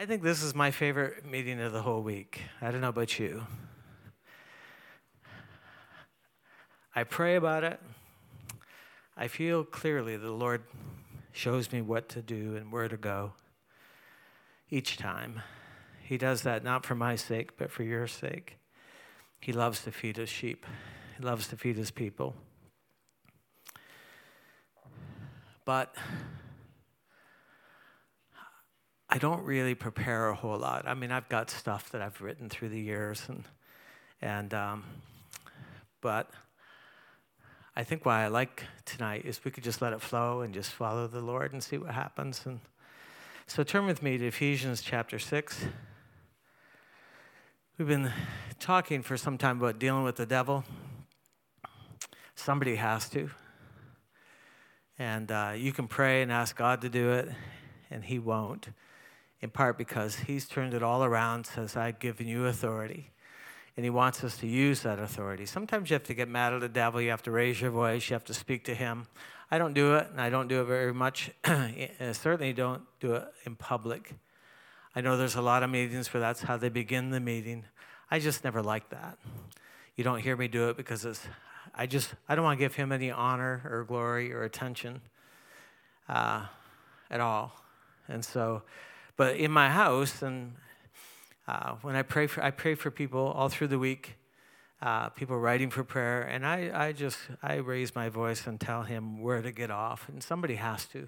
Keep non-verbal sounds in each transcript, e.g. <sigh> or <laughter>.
I think this is my favorite meeting of the whole week. I don't know about you. I pray about it. I feel clearly the Lord shows me what to do and where to go each time. He does that not for my sake, but for your sake. He loves to feed his sheep, he loves to feed his people. But I don't really prepare a whole lot. I mean, I've got stuff that I've written through the years, and and um, but I think why I like tonight is we could just let it flow and just follow the Lord and see what happens. And so turn with me to Ephesians chapter six. We've been talking for some time about dealing with the devil. Somebody has to. And uh, you can pray and ask God to do it, and He won't in part because he's turned it all around, says, I've given you authority. And he wants us to use that authority. Sometimes you have to get mad at the devil, you have to raise your voice, you have to speak to him. I don't do it, and I don't do it very much. <clears throat> I certainly don't do it in public. I know there's a lot of meetings where that's how they begin the meeting. I just never like that. You don't hear me do it because it's, I just, I don't want to give him any honor or glory or attention uh, at all. And so, but in my house, and uh, when I pray for, I pray for people all through the week. Uh, people writing for prayer, and I, I just I raise my voice and tell him where to get off, and somebody has to.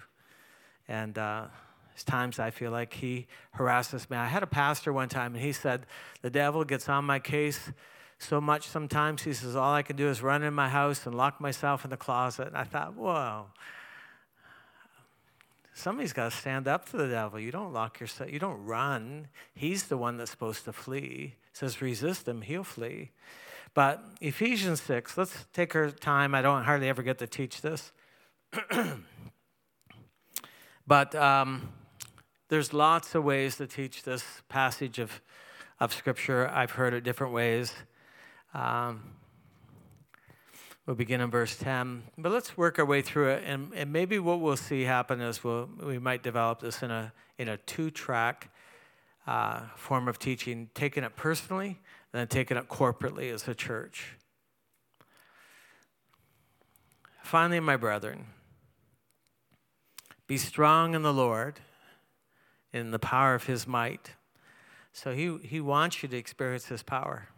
And uh, there's times I feel like he harasses me. I had a pastor one time, and he said the devil gets on my case so much sometimes. He says all I can do is run in my house and lock myself in the closet. And I thought, whoa somebody's got to stand up to the devil. You don't lock yourself, you don't run. He's the one that's supposed to flee. It says resist him, he'll flee. But Ephesians 6, let's take our time. I don't hardly ever get to teach this. <clears throat> but um, there's lots of ways to teach this passage of, of Scripture. I've heard it different ways. Um, We'll begin in verse 10. But let's work our way through it. And, and maybe what we'll see happen is we'll, we might develop this in a, in a two track uh, form of teaching, taking it personally and then taking it corporately as a church. Finally, my brethren, be strong in the Lord, in the power of his might. So he, he wants you to experience his power.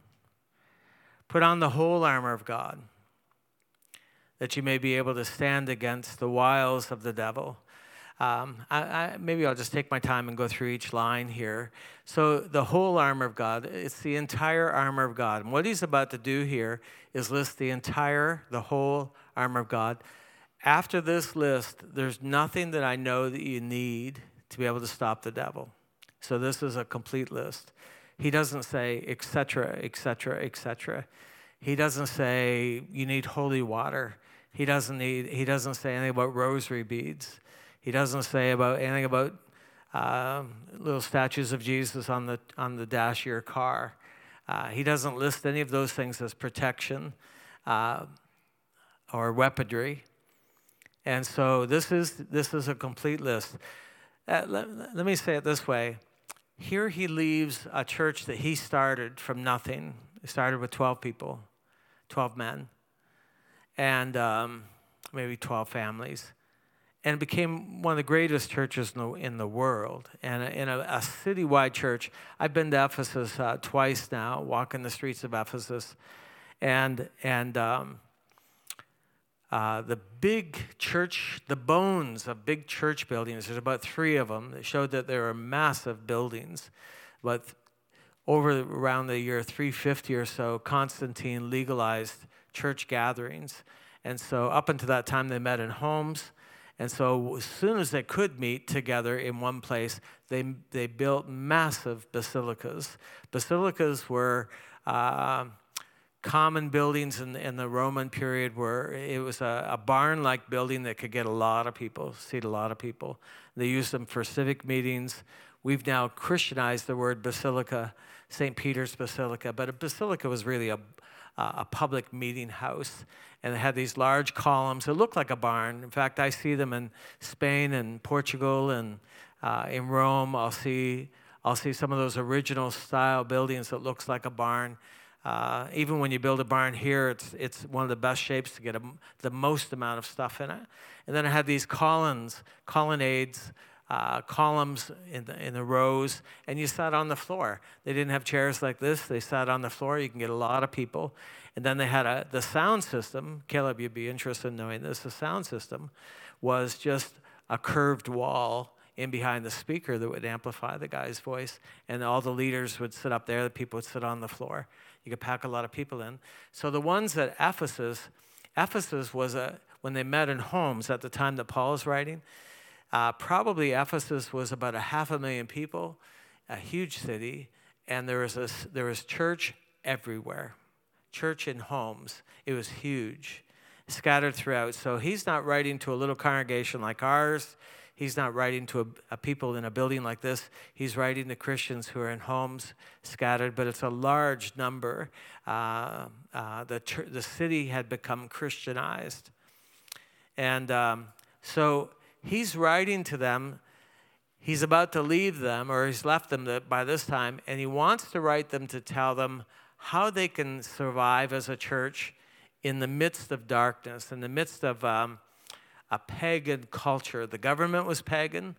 Put on the whole armor of God that you may be able to stand against the wiles of the devil. Um, I, I, maybe I'll just take my time and go through each line here. So, the whole armor of God, it's the entire armor of God. And what he's about to do here is list the entire, the whole armor of God. After this list, there's nothing that I know that you need to be able to stop the devil. So, this is a complete list. He doesn't say, etc., etc., etc. He doesn't say, you need holy water. He doesn't need, he doesn't say anything about rosary beads. He doesn't say about anything about uh, little statues of Jesus on the, on the dash of your car. Uh, he doesn't list any of those things as protection uh, or weaponry. And so this is, this is a complete list. Uh, let, let me say it this way. Here he leaves a church that he started from nothing. He started with 12 people, 12 men and um, maybe 12 families, and became one of the greatest churches in the, in the world. And in a, a citywide church, I've been to Ephesus uh, twice now, walking the streets of Ephesus, and and um, uh, the big church, the bones of big church buildings. There's about three of them that showed that there are massive buildings, but over around the year 350 or so, Constantine legalized church gatherings. And so, up until that time, they met in homes. And so, as soon as they could meet together in one place, they, they built massive basilicas. Basilicas were uh, common buildings in, in the Roman period where it was a, a barn like building that could get a lot of people, seat a lot of people. They used them for civic meetings. We've now Christianized the word basilica, St. Peter's Basilica, but a basilica was really a, uh, a public meeting house. And it had these large columns. It looked like a barn. In fact, I see them in Spain and Portugal and uh, in Rome. I'll see I'll see some of those original style buildings that looks like a barn. Uh, even when you build a barn here, it's, it's one of the best shapes to get a, the most amount of stuff in it. And then I had these columns, colonnades, uh, columns in the, in the rows, and you sat on the floor. They didn't have chairs like this. They sat on the floor. You can get a lot of people. And then they had a, the sound system. Caleb, you'd be interested in knowing this. The sound system was just a curved wall in behind the speaker that would amplify the guy's voice. And all the leaders would sit up there, the people would sit on the floor. You could pack a lot of people in. So the ones at Ephesus, Ephesus was a, when they met in homes at the time that Paul is writing, uh, probably Ephesus was about a half a million people, a huge city, and there was, a, there was church everywhere, church in homes. It was huge, scattered throughout. So he's not writing to a little congregation like ours. He's not writing to a, a, people in a building like this. He's writing to Christians who are in homes scattered, but it's a large number. Uh, uh, the, the city had become Christianized. And um, so he's writing to them. He's about to leave them, or he's left them by this time, and he wants to write them to tell them how they can survive as a church in the midst of darkness, in the midst of um, a pagan culture. The government was pagan,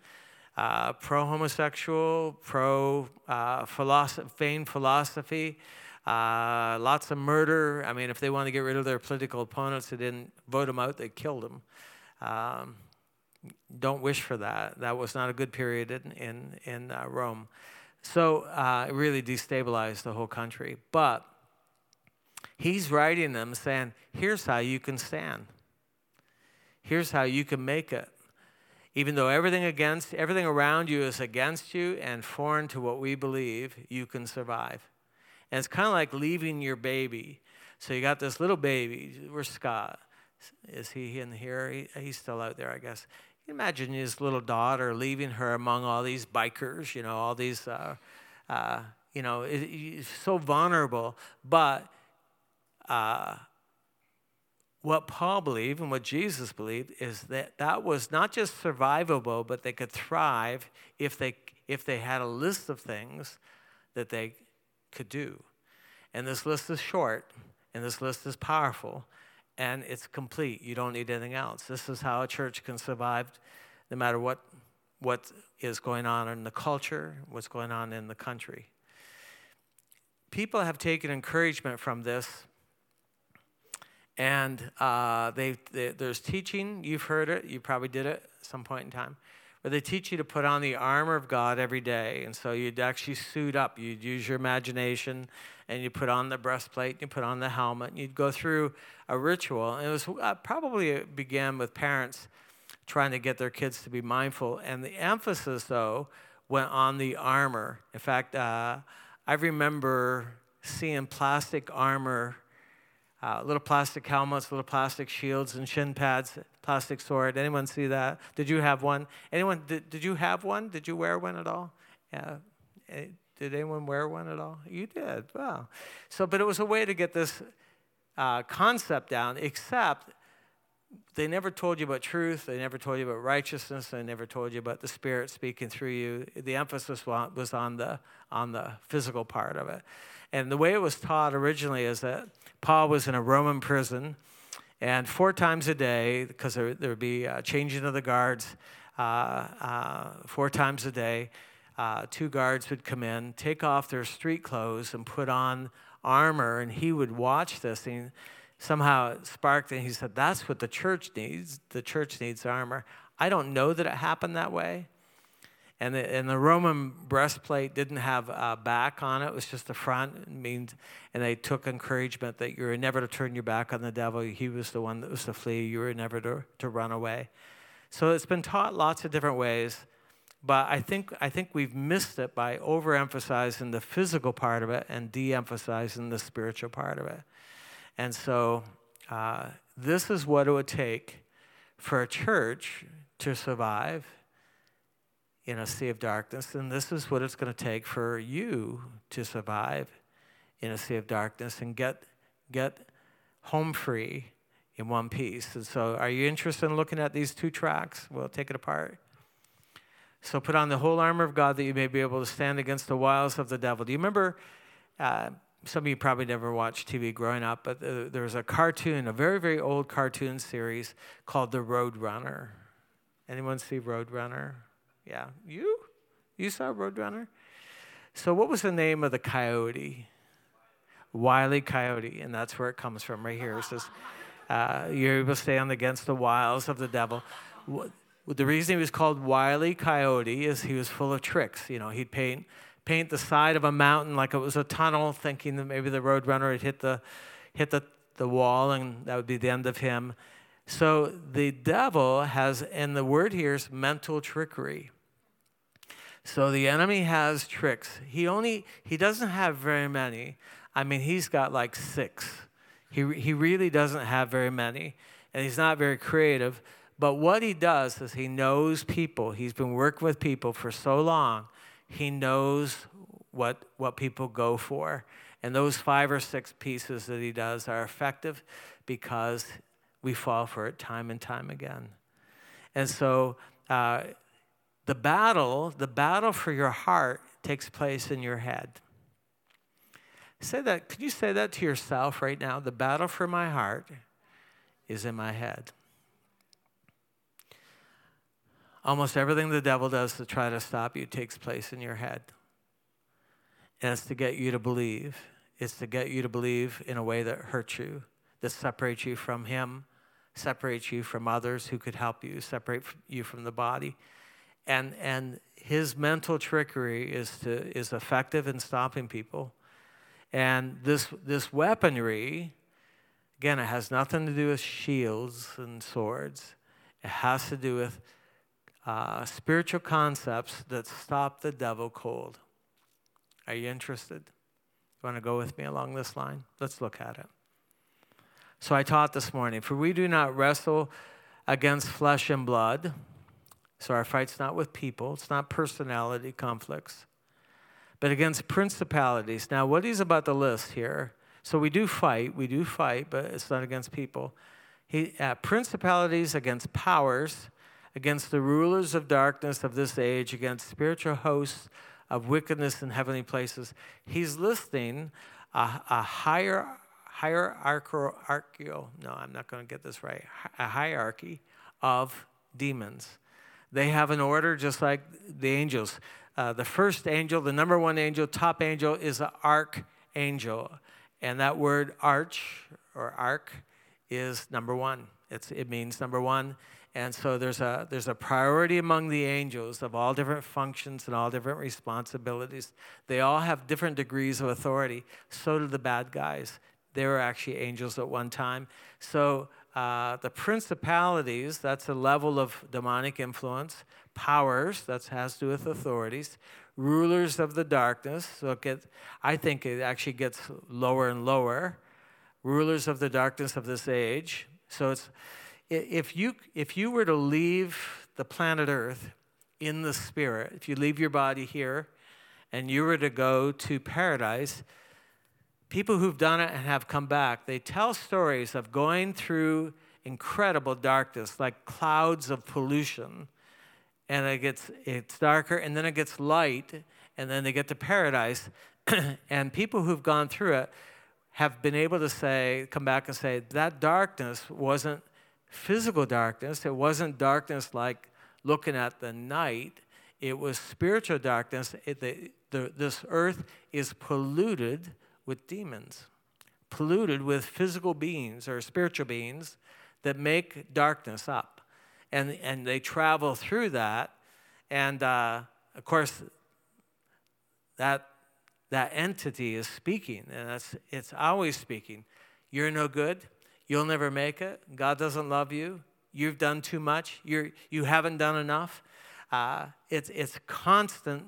uh, pro homosexual, pro uh, philosophy, vain philosophy, uh, lots of murder. I mean, if they wanted to get rid of their political opponents, they didn't vote them out, they killed them. Um, don't wish for that. That was not a good period in, in, in uh, Rome. So uh, it really destabilized the whole country. But he's writing them saying, here's how you can stand. Here's how you can make it. Even though everything against everything around you is against you and foreign to what we believe, you can survive. And it's kind of like leaving your baby. So you got this little baby. Where's Scott? Is he in here? He, he's still out there, I guess. Imagine his little daughter leaving her among all these bikers, you know, all these, uh, uh, you know, it, so vulnerable. But uh, what Paul believed and what Jesus believed is that that was not just survivable, but they could thrive if they, if they had a list of things that they could do. And this list is short, and this list is powerful, and it's complete. You don't need anything else. This is how a church can survive no matter what, what is going on in the culture, what's going on in the country. People have taken encouragement from this and uh, they, they, there's teaching, you've heard it, you probably did it at some point in time, where they teach you to put on the armor of God every day. And so you'd actually suit up, you'd use your imagination, and you put on the breastplate, and you put on the helmet, and you'd go through a ritual. And it was uh, probably it began with parents trying to get their kids to be mindful. And the emphasis, though, went on the armor. In fact, uh, I remember seeing plastic armor uh, little plastic helmets, little plastic shields and shin pads, plastic sword. Anyone see that? Did you have one? Anyone, did, did you have one? Did you wear one at all? Yeah. Did anyone wear one at all? You did. Wow. So, but it was a way to get this uh, concept down, except they never told you about truth. They never told you about righteousness. They never told you about the Spirit speaking through you. The emphasis was on the, on the physical part of it. And the way it was taught originally is that Paul was in a Roman prison, and four times a day, because there, would be a changing of the guards, uh, uh, four times a day, uh, two guards would come in, take off their street clothes, and put on armor, and he would watch this. And somehow it sparked, and he said, That's what the church needs. The church needs armor. I don't know that it happened that way. And the, and the Roman breastplate didn't have a back on it, it was just the front. It means, and they took encouragement that you were never to turn your back on the devil. He was the one that was to flee. You were never to, to run away. So it's been taught lots of different ways, but I think, I think we've missed it by overemphasizing the physical part of it and de emphasizing the spiritual part of it. And so uh, this is what it would take for a church to survive in a sea of darkness. And this is what it's going to take for you to survive in a sea of darkness and get, get home free in one piece. And so, are you interested in looking at these two tracks? We'll take it apart. So put on the whole armor of God that you may be able to stand against the wiles of the devil. Do you remember? Uh, some of you probably never watched TV growing up, but uh, there was a cartoon, a very, very old cartoon series called The Road Runner. Anyone see Road Runner? Yeah. You? You saw Road Runner? So, what was the name of the coyote? Wiley Coyote, and that's where it comes from right here. It says, uh, You're able to stand against the wiles of the devil the reason he was called Wily Coyote is he was full of tricks. You know, he'd paint paint the side of a mountain like it was a tunnel, thinking that maybe the roadrunner had hit the hit the, the wall and that would be the end of him. So the devil has, and the word here is mental trickery. So the enemy has tricks. He only he doesn't have very many. I mean, he's got like six. He he really doesn't have very many, and he's not very creative. But what he does is he knows people. He's been working with people for so long. He knows what, what people go for. And those five or six pieces that he does are effective because we fall for it time and time again. And so uh, the battle, the battle for your heart takes place in your head. Say that, could you say that to yourself right now? The battle for my heart is in my head. Almost everything the devil does to try to stop you takes place in your head. And it's to get you to believe. It's to get you to believe in a way that hurts you, that separates you from him, separates you from others who could help you, separate you from the body. And, and his mental trickery is, to, is effective in stopping people. And this, this weaponry, again, it has nothing to do with shields and swords. It has to do with uh, spiritual concepts that stop the devil cold. Are you interested? You want to go with me along this line? Let's look at it. So I taught this morning for we do not wrestle against flesh and blood. So our fight's not with people, it's not personality conflicts, but against principalities. Now, what he's about the list here? So we do fight, we do fight, but it's not against people. He, uh, principalities against powers against the rulers of darkness of this age, against spiritual hosts of wickedness in heavenly places. He's listing a, a higher hierarchical, no, I'm not going to get this right, a hierarchy of demons. They have an order just like the angels. Uh, the first angel, the number one angel, top angel, is an archangel. And that word arch or arch is number one. It's, it means number one. And so there's a, there's a priority among the angels of all different functions and all different responsibilities. They all have different degrees of authority. So do the bad guys. They were actually angels at one time. So uh, the principalities, that's a level of demonic influence. Powers, that has to do with authorities. Rulers of the darkness, so it gets, I think it actually gets lower and lower. Rulers of the darkness of this age. So it's if you, if you were to leave the planet Earth in the spirit, if you leave your body here and you were to go to paradise, people who've done it and have come back, they tell stories of going through incredible darkness, like clouds of pollution. And it gets it's darker, and then it gets light, and then they get to paradise. <clears throat> and people who've gone through it have been able to say, come back and say, that darkness wasn't physical darkness. It wasn't darkness like looking at the night, it was spiritual darkness. It, the, the, this earth is polluted with demons, polluted with physical beings or spiritual beings that make darkness up. And, and they travel through that. And uh, of course, that, that entity is speaking, and that's, it's always speaking. You're no good. You'll never make it. God doesn't love you. You've done too much. You're, you haven't done enough. Uh, it's, it's constant.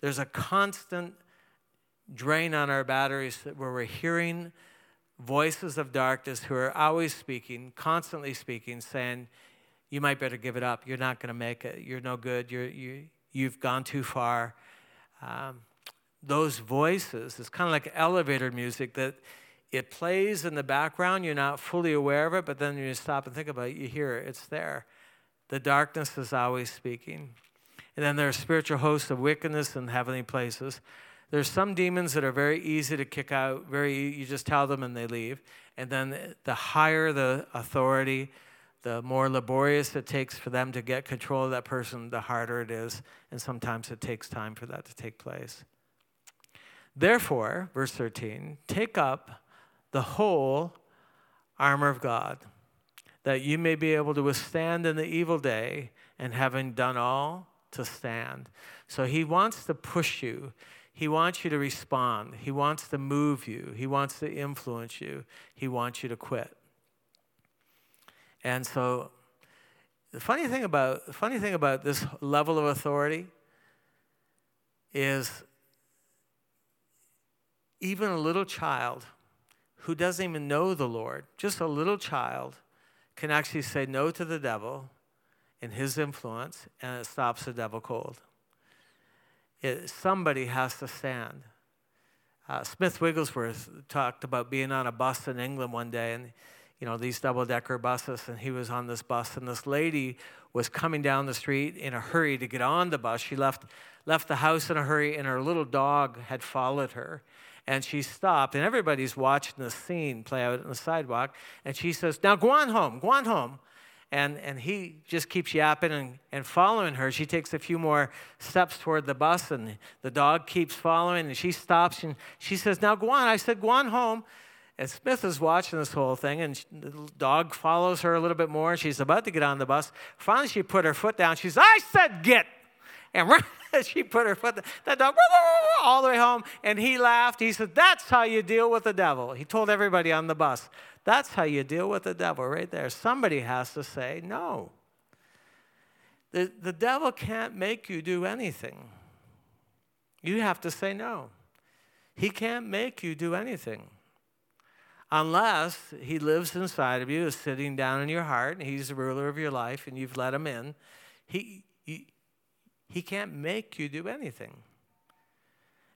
There's a constant drain on our batteries where we're hearing voices of darkness who are always speaking, constantly speaking, saying, You might better give it up. You're not going to make it. You're no good. You're, you, you've gone too far. Um, those voices, it's kind of like elevator music that it plays in the background. You're not fully aware of it, but then you stop and think about it, you hear it. It's there. The darkness is always speaking. And then there are spiritual hosts of wickedness in heavenly places. There's some demons that are very easy to kick out, very you just tell them and they leave. And then the higher the authority, the more laborious it takes for them to get control of that person, the harder it is, and sometimes it takes time for that to take place. Therefore, verse 13, take up the whole armor of God, that you may be able to withstand in the evil day, and having done all, to stand. So he wants to push you. He wants you to respond. He wants to move you. He wants to influence you. He wants you to quit. And so the funny thing about the funny thing about this level of authority is even a little child who doesn't even know the Lord, just a little child, can actually say no to the devil and his influence, and it stops the devil cold. It, somebody has to stand. Uh, Smith Wigglesworth talked about being on a bus in England one day, and you know these double-decker buses, and he was on this bus, and this lady was coming down the street in a hurry to get on the bus. She left left the house in a hurry, and her little dog had followed her. And she stopped, and everybody's watching the scene play out on the sidewalk. And she says, Now go on home, go on home and, and he just keeps yapping and, and following her. She takes a few more steps toward the bus, and the dog keeps following, and she stops and she says, Now go on. I said, Go on home. And Smith is watching this whole thing, and the dog follows her a little bit more. and She's about to get on the bus. Finally, she put her foot down. She's, I said, Get. And <laughs> she put her foot, that dog, all the way home, and he laughed. He said, That's how you deal with the devil. He told everybody on the bus. That's how you deal with the devil right there. Somebody has to say no. The, the devil can't make you do anything. You have to say no. He can't make you do anything unless he lives inside of you, is sitting down in your heart, and he's the ruler of your life, and you've let him in. He, he, can't make you do anything.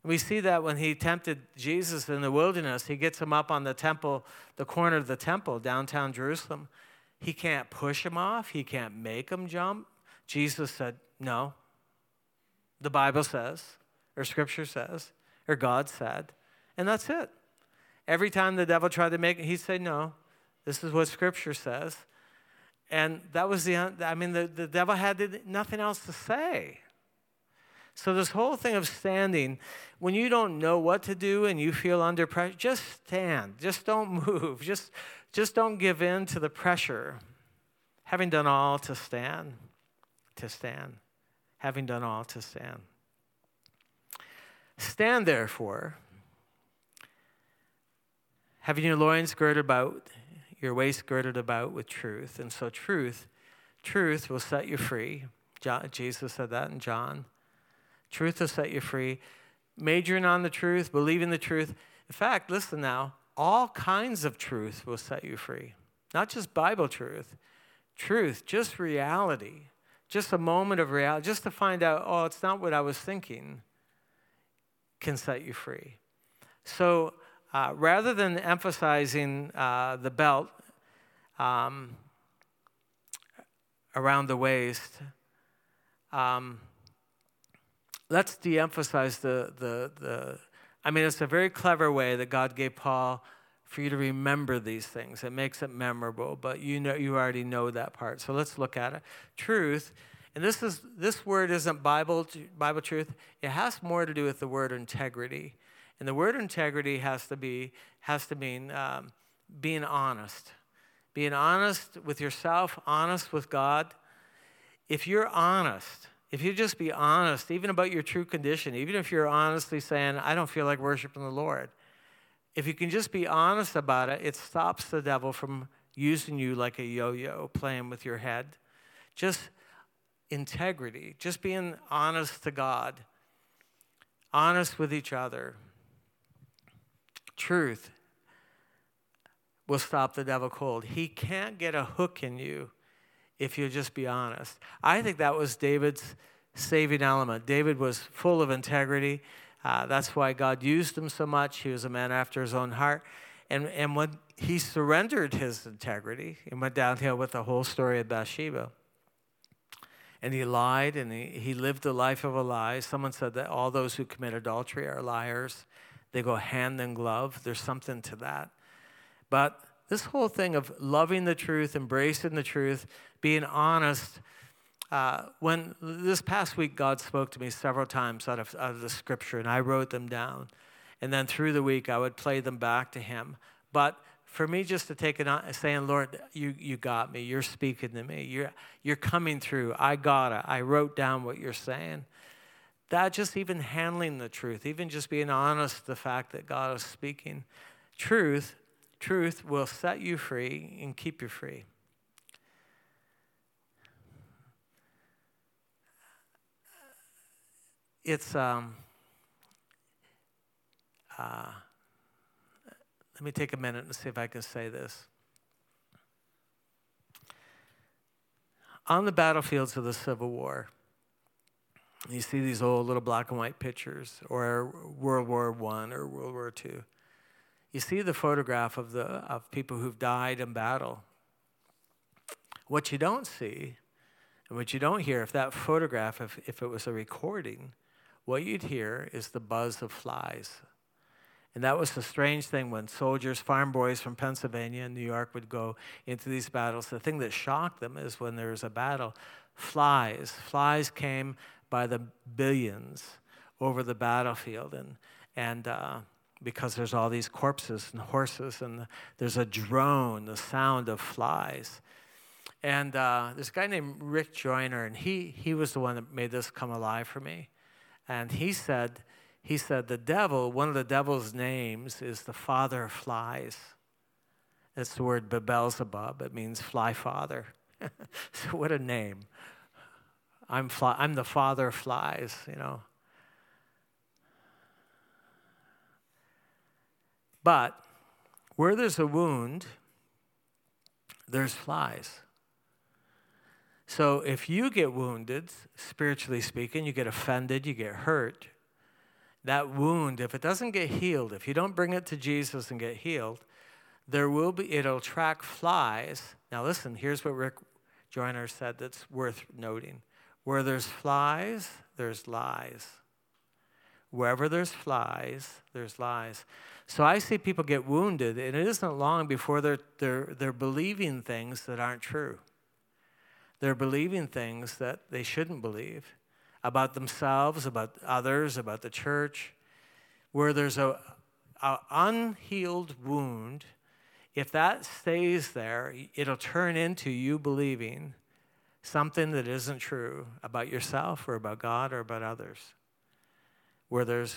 We see that when he tempted Jesus in the wilderness, he gets him up on the temple, the corner of the temple, downtown Jerusalem. He can't push him off, he can't make him jump. Jesus said, No. The Bible says, or Scripture says, or God said, and that's it. Every time the devil tried to make it, he'd say, No, this is what Scripture says. And that was the, I mean, the, the devil had nothing else to say. So, this whole thing of standing, when you don't know what to do and you feel under pressure, just stand. Just don't <laughs> move. Just, just don't give in to the pressure. Having done all to stand, to stand. Having done all to stand. Stand therefore, having your loins girded about, your waist girded about with truth. And so, truth, truth will set you free. John, Jesus said that in John. Truth will set you free. Majoring on the truth, believing the truth. In fact, listen now, all kinds of truth will set you free. Not just Bible truth, truth, just reality, just a moment of reality, just to find out, oh, it's not what I was thinking, can set you free. So uh, rather than emphasizing uh, the belt um, around the waist, um, let's de emphasize the, the, the, I mean, it's a very clever way that God gave Paul for you to remember these things. It makes it memorable, but you know you already know that part. So let's look at it. Truth, and this is this word isn't Bible Bible truth. It has more to do with the word integrity, and the word integrity has to be has to mean um, being honest, being honest with yourself, honest with God. If you're honest, if you just be honest, even about your true condition, even if you're honestly saying, I don't feel like worshiping the Lord, if you can just be honest about it, it stops the devil from using you like a yo yo, playing with your head. Just integrity, just being honest to God, honest with each other. Truth will stop the devil cold. He can't get a hook in you if you just be honest. I think that was David's saving element. David was full of integrity. Uh, that's why God used him so much. He was a man after his own heart. And, and when he surrendered his integrity, he went downhill with the whole story of Bathsheba. and he lied and he, he lived the life of a lie. Someone said that all those who commit adultery are liars. They go hand in glove. There's something to that. But this whole thing of loving the truth, embracing the truth, being honest. Uh, when this past week, God spoke to me several times out of, out of the scripture, and I wrote them down. And then through the week, I would play them back to Him. But for me just to take it on, saying, Lord, you, you got me. You're speaking to me. You're, you're coming through. I got it. I wrote down what you're saying. That just even handling the truth, even just being honest, the fact that God is speaking. Truth, truth will set you free and keep you free. It's, um, uh, let me take a minute and see if I can say this. On the battlefields of the Civil War, you see these old little black and white pictures, or World War One or World War Two. You see the photograph of the of people who've died in battle. What you don't see, and what you don't hear, if that photograph, if, if it was a recording, what you'd hear is the buzz of flies and that was the strange thing when soldiers, farm boys from Pennsylvania and New York would go into these battles. The thing that shocked them is when there was a battle, flies. Flies came by the billions over the battlefield. And, and uh, because there's all these corpses and horses, and there's a drone, the sound of flies. And uh, this guy named Rick Joyner, and he, he was the one that made this come alive for me. And he said, he said, The devil, one of the devil's names is the father of flies. That's the word Beelzebub. It means fly father. <laughs> so, what a name. I'm, fly, I'm the father of flies, you know. But where there's a wound, there's flies. So if you get wounded, spiritually speaking, you get offended, you get hurt, that wound, if it doesn't get healed, if you don't bring it to Jesus and get healed, there will be, it'll attract flies. Now, listen, here's what Rick Joyner said that's worth noting. Where there's flies, there's lies. Wherever there's flies, there's lies. So I see people get wounded, and it isn't long before they're, they're, they're believing things that aren't true. They're believing things that they shouldn't believe about themselves, about others, about the church, where there's a, a unhealed wound, if that stays there, it'll turn into you believing something that isn't true about yourself or about God or about others. Where there's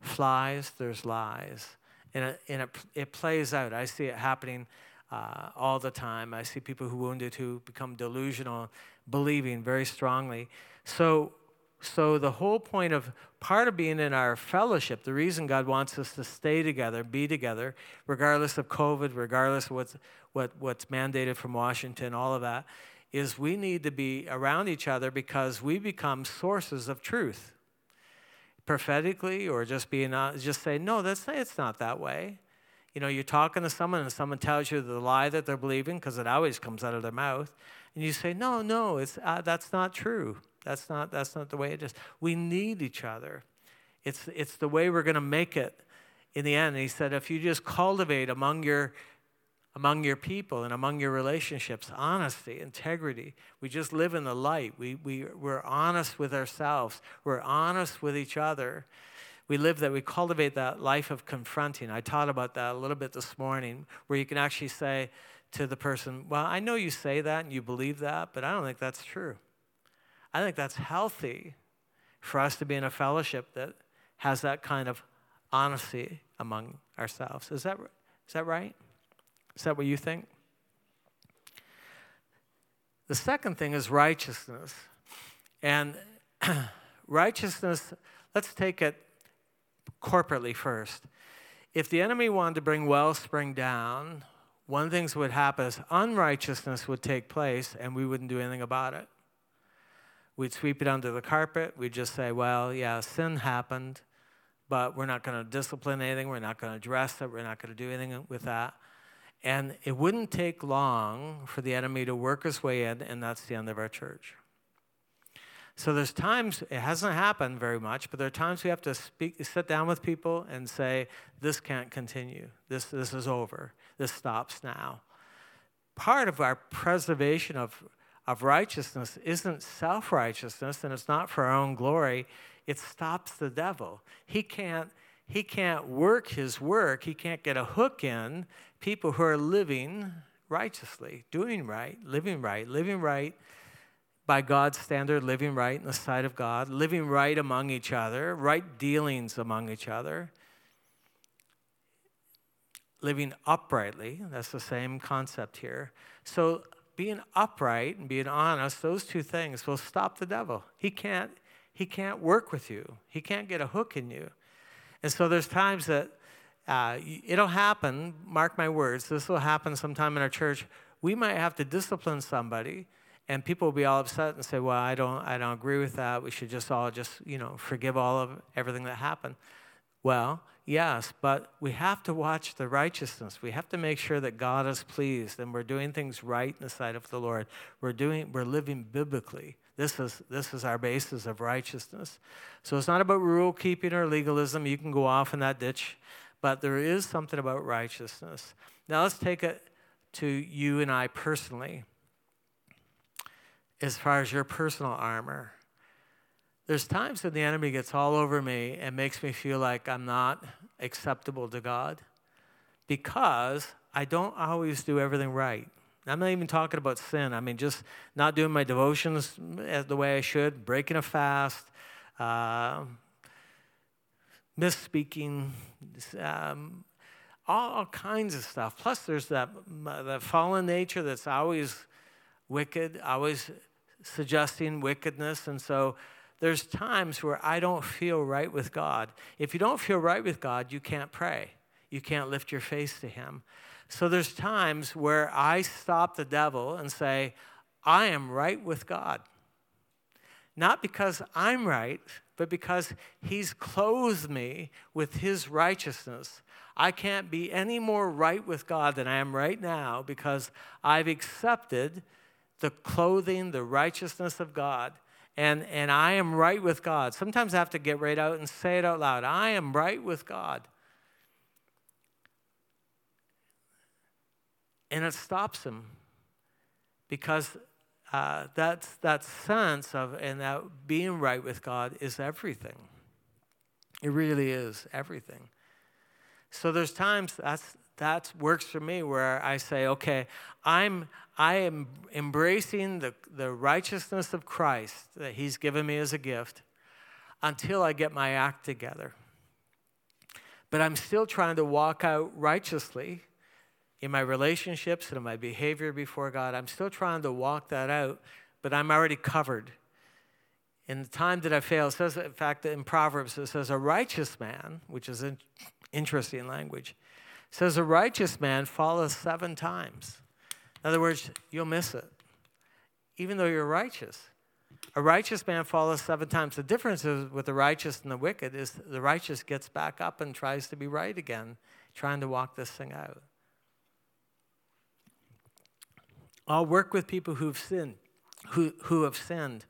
flies, there's lies. And it, and it, it plays out. I see it happening uh, all the time. I see people who wounded who become delusional, believing very strongly. So so, the whole point of part of being in our fellowship, the reason God wants us to stay together, be together, regardless of COVID, regardless of what's, what, what's mandated from Washington, all of that, is we need to be around each other because we become sources of truth. Prophetically, or just being, uh, just say, no, that's, it's not that way. You know, you're talking to someone and someone tells you the lie that they're believing because it always comes out of their mouth. And you say, no, no, it's, uh, that's not true. That's not, that's not the way it is. We need each other. It's, it's the way we're going to make it in the end. And he said, if you just cultivate among your, among your people and among your relationships honesty, integrity, we just live in the light. We, we, we're honest with ourselves, we're honest with each other. We live that, we cultivate that life of confronting. I taught about that a little bit this morning, where you can actually say to the person, Well, I know you say that and you believe that, but I don't think that's true. I think that's healthy for us to be in a fellowship that has that kind of honesty among ourselves. Is that, is that right? Is that what you think? The second thing is righteousness. And <clears throat> righteousness, let's take it corporately first. If the enemy wanted to bring Wellspring down, one things that would happen is unrighteousness would take place and we wouldn't do anything about it. We'd sweep it under the carpet. We'd just say, well, yeah, sin happened, but we're not going to discipline anything. We're not going to address it. We're not going to do anything with that. And it wouldn't take long for the enemy to work his way in, and that's the end of our church. So there's times it hasn't happened very much, but there are times we have to speak, sit down with people and say, "This can't continue. This this is over. This stops now." Part of our preservation of of righteousness isn't self-righteousness, and it's not for our own glory. It stops the devil. He can't he can't work his work. He can't get a hook in people who are living righteously, doing right, living right, living right by God's standard, living right in the sight of God, living right among each other, right dealings among each other, living uprightly. That's the same concept here. So, being upright and being honest, those two things will stop the devil. He can't, he can't work with you, he can't get a hook in you. And so, there's times that uh, it'll happen, mark my words, this will happen sometime in our church. We might have to discipline somebody and people will be all upset and say, "Well, I don't, I don't agree with that. We should just all just, you know, forgive all of everything that happened." Well, yes, but we have to watch the righteousness. We have to make sure that God is pleased and we're doing things right in the sight of the Lord. We're doing, we're living biblically. This is this is our basis of righteousness. So it's not about rule keeping or legalism. You can go off in that ditch, but there is something about righteousness. Now let's take it to you and I personally as far as your personal armor. There's times when the enemy gets all over me and makes me feel like I'm not acceptable to God because I don't always do everything right. I'm not even talking about sin. I mean, just not doing my devotions the way I should, breaking a fast, uh, misspeaking, um, all kinds of stuff. Plus, there's that, that fallen nature that's always wicked, always suggesting wickedness. And so there's times where I don't feel right with God. If you don't feel right with God, you can't pray. You can't lift your face to Him. So there's times where I stop the devil and say, I am right with God. Not because I'm right, but because He's clothed me with His righteousness. I can't be any more right with God than I am right now because I've accepted the clothing, the righteousness of God. And, and I am right with God. Sometimes I have to get right out and say it out loud. I am right with God. And it stops him because uh, that's, that sense of and that being right with God is everything. It really is everything. So there's times that's that works for me where I say, okay, I'm I am embracing the, the righteousness of Christ that He's given me as a gift until I get my act together. But I'm still trying to walk out righteously in my relationships and in my behavior before God. I'm still trying to walk that out, but I'm already covered. In the time that I fail, it says, in fact, in Proverbs, it says, a righteous man, which is an interesting language, says, a righteous man falleth seven times in other words, you'll miss it, even though you're righteous. A righteous man falls seven times. The difference is with the righteous and the wicked is the righteous gets back up and tries to be right again, trying to walk this thing out. I'll work with people who've sinned, who, who have sinned.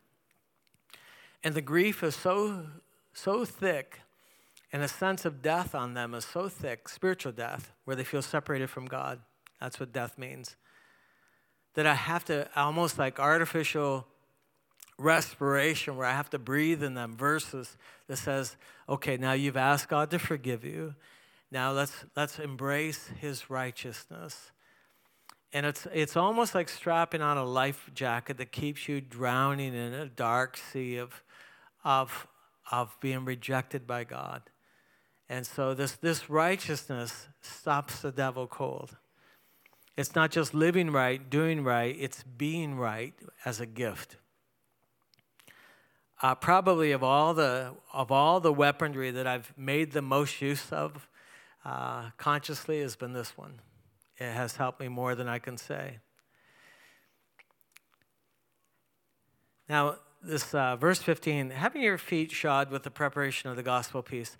And the grief is so, so thick, and a sense of death on them is so thick, spiritual death, where they feel separated from God. That's what death means that I have to almost like artificial respiration where I have to breathe in them verses that says, okay, now you've asked God to forgive you. Now let's let's embrace his righteousness. And it's it's almost like strapping on a life jacket that keeps you drowning in a dark sea of of of being rejected by God. And so this this righteousness stops the devil cold. It's not just living right, doing right, it's being right as a gift. Uh, probably of all the of all the weaponry that I've made the most use of uh, consciously has been this one. It has helped me more than I can say. Now, this uh, verse 15, having your feet shod with the preparation of the gospel peace.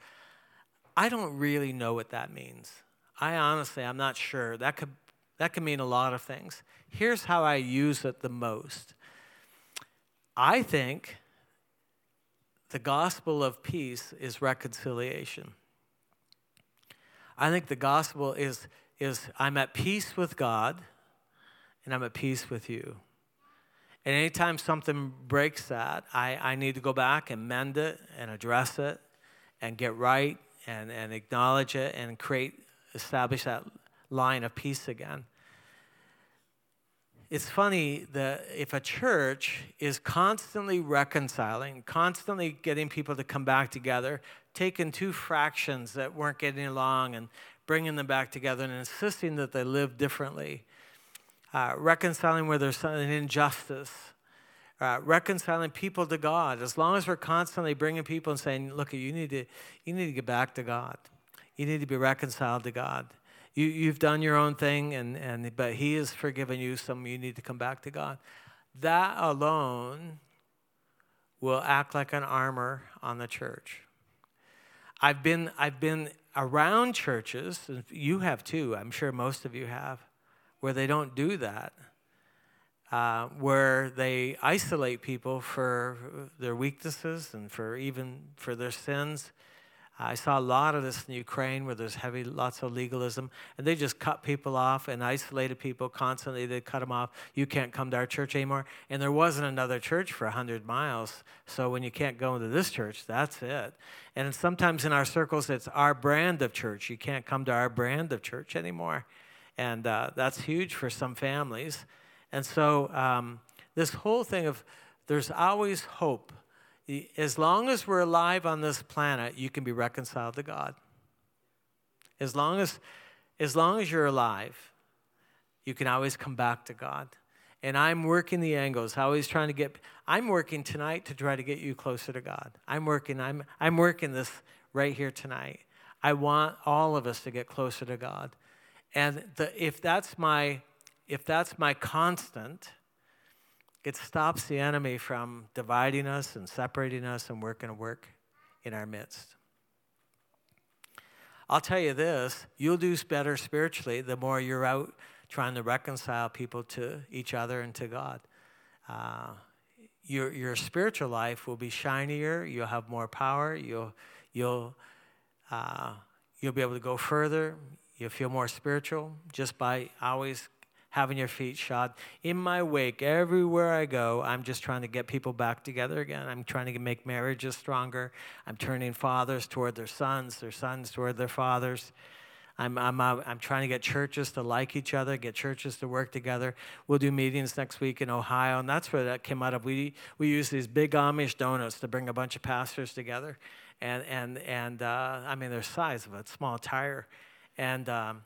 I don't really know what that means. I honestly, I'm not sure. That could that could mean a lot of things. Here's how I use it the most I think the gospel of peace is reconciliation. I think the gospel is, is I'm at peace with God and I'm at peace with you. And anytime something breaks that, I, I need to go back and mend it and address it and get right and, and acknowledge it and create, establish that line of peace again. It's funny that if a church is constantly reconciling, constantly getting people to come back together, taking two fractions that weren't getting along and bringing them back together and insisting that they live differently, uh, reconciling where there's an injustice, uh, reconciling people to God. As long as we're constantly bringing people and saying, "Look, you need to, you need to get back to God. You need to be reconciled to God. You, you've done your own thing, and, and but He has forgiven you. Some you need to come back to God." That alone will act like an armor on the church. I've been, I've been around churches, you have too, I'm sure most of you have, where they don't do that, uh, where they isolate people for their weaknesses and for even for their sins. I saw a lot of this in Ukraine where there's heavy, lots of legalism, and they just cut people off and isolated people constantly. They cut them off. You can't come to our church anymore. And there wasn't another church for 100 miles. So when you can't go into this church, that's it. And sometimes in our circles, it's our brand of church. You can't come to our brand of church anymore. And uh, that's huge for some families. And so um, this whole thing of there's always hope as long as we're alive on this planet, you can be reconciled to God. As long as, as long as you're alive, you can always come back to God. And I'm working the angles, always trying to get, I'm working tonight to try to get you closer to God. I'm working, I'm, I'm working this right here tonight. I want all of us to get closer to God. And the, if that's my, if that's my constant, it stops the enemy from dividing us and separating us and working a work in our midst. I'll tell you this you'll do better spiritually the more you're out trying to reconcile people to each other and to God. Uh, your, your spiritual life will be shinier, you'll have more power, you'll, you'll, uh, you'll be able to go further, you'll feel more spiritual just by always having your feet shod. In my wake, everywhere I go, I'm just trying to get people back together again. I'm trying to make marriages stronger. I'm turning fathers toward their sons, their sons toward their fathers. I'm, I'm, uh, I'm trying to get churches to like each other, get churches to work together. We'll do meetings next week in Ohio, and that's where that came out of. We, we use these big Amish donuts to bring a bunch of pastors together. And, and, and uh, I mean, they're size of a small tire. And um,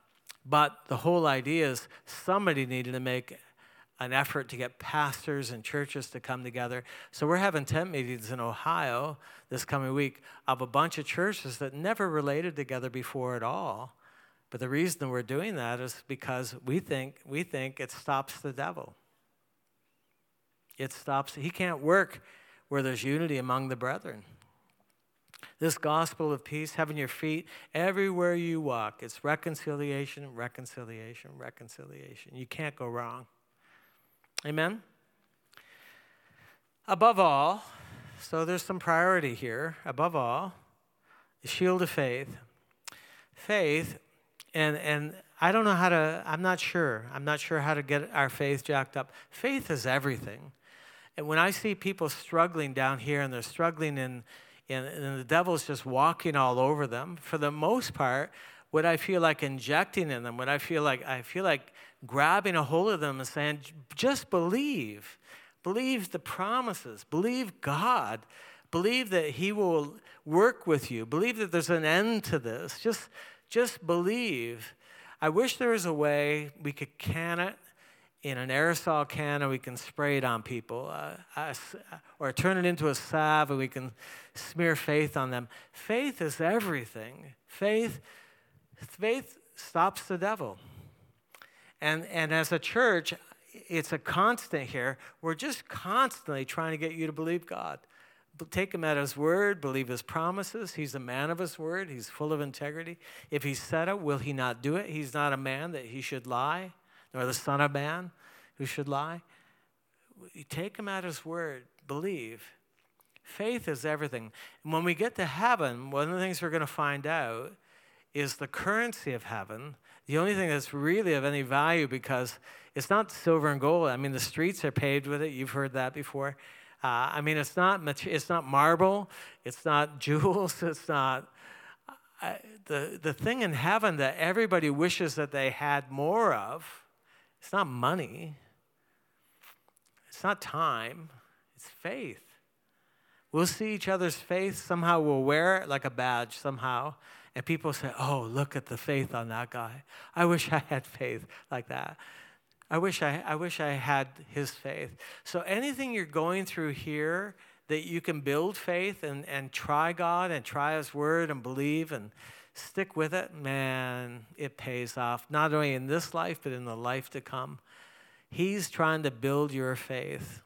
but the whole idea is somebody needed to make an effort to get pastors and churches to come together. So we're having tent meetings in Ohio this coming week of a bunch of churches that never related together before at all. But the reason we're doing that is because we think we think it stops the devil. It stops he can't work where there's unity among the brethren. This gospel of peace, having your feet everywhere you walk, it's reconciliation, reconciliation, reconciliation. You can't go wrong. Amen? Above all, so there's some priority here. Above all, the shield of faith. Faith, and, and I don't know how to, I'm not sure. I'm not sure how to get our faith jacked up. Faith is everything. And when I see people struggling down here and they're struggling in, and, and the devil's just walking all over them. For the most part, what I feel like injecting in them, what I feel like I feel like grabbing a hold of them and saying, just believe. Believe the promises. Believe God. Believe that He will work with you. Believe that there's an end to this. Just, just believe. I wish there was a way we could can it in an aerosol can and we can spray it on people, uh, or turn it into a salve and we can smear faith on them. Faith is everything. Faith, faith stops the devil. And, and as a church, it's a constant here. We're just constantly trying to get you to believe God. Take him at his word, believe his promises. He's a man of his word, he's full of integrity. If he said it, will he not do it? He's not a man that he should lie nor the Son of Man who should lie. Take him at his word, believe. Faith is everything. And when we get to heaven, one of the things we're going to find out is the currency of heaven. The only thing that's really of any value because it's not silver and gold. I mean, the streets are paved with it. You've heard that before. Uh, I mean, it's not it's not marble. It's not <laughs> jewels. It's not uh, the the thing in heaven that everybody wishes that they had more of. It's not money. It's not time. It's faith. We'll see each other's faith. Somehow we'll wear it like a badge somehow. And people say, oh, look at the faith on that guy. I wish I had faith like that. I wish I, I wish I had his faith. So anything you're going through here that you can build faith and, and try God and try his word and believe and stick with it, man, it pays off. Not only in this life, but in the life to come. He's trying to build your faith.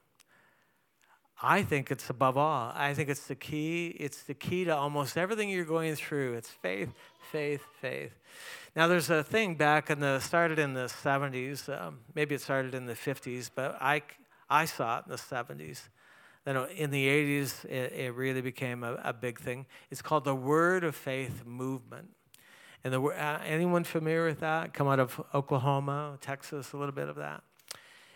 I think it's above all. I think it's the key. It's the key to almost everything you're going through. It's faith, faith, faith. Now, there's a thing back in the started in the 70s. Um, maybe it started in the 50s, but I I saw it in the 70s. Then in the 80s, it, it really became a, a, big thing. It's called the Word of Faith movement. And the, uh, anyone familiar with that? Come out of Oklahoma, Texas, a little bit of that.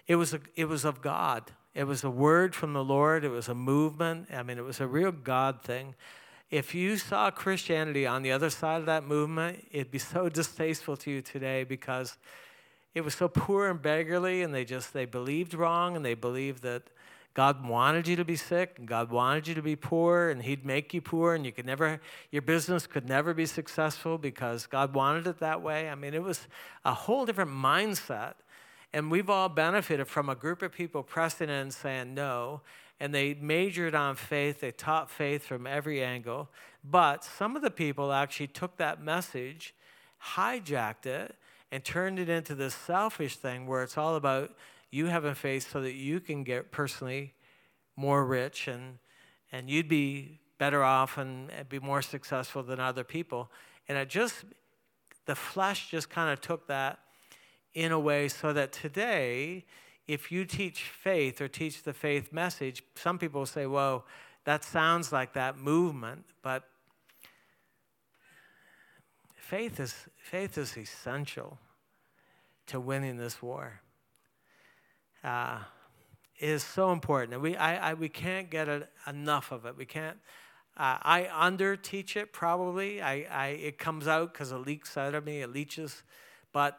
It was, a, it was of God. It was a word from the Lord. It was a movement. I mean, it was a real God thing. If you saw Christianity on the other side of that movement, it'd be so <laughs> distasteful to you today because it was so poor and beggarly, and they just they believed wrong, and they believed that God wanted you to be sick, and God wanted you to be poor, and He'd make you poor, and you could never, your business could never be successful because God wanted it that way. I mean, it was a whole different mindset and we've all benefited from a group of people pressing in and saying no. And they majored on faith, they taught faith from every angle. But some of the people actually took that message, hijacked it, and turned it into this selfish thing where it's all about you having faith so that you can get personally more rich and, and you'd be better off and, and be more successful than other people. And it just, the flesh just kind of took that in a way so that today, if you teach faith or teach the faith message, some people say, whoa, that sounds like that movement, but faith is, faith is essential to winning this war. Uh, is so important. And we, I, I, we can't get it, enough of it. We can't. Uh, I under teach it probably. I, I, it comes out because it leaks out of me, it leaches. But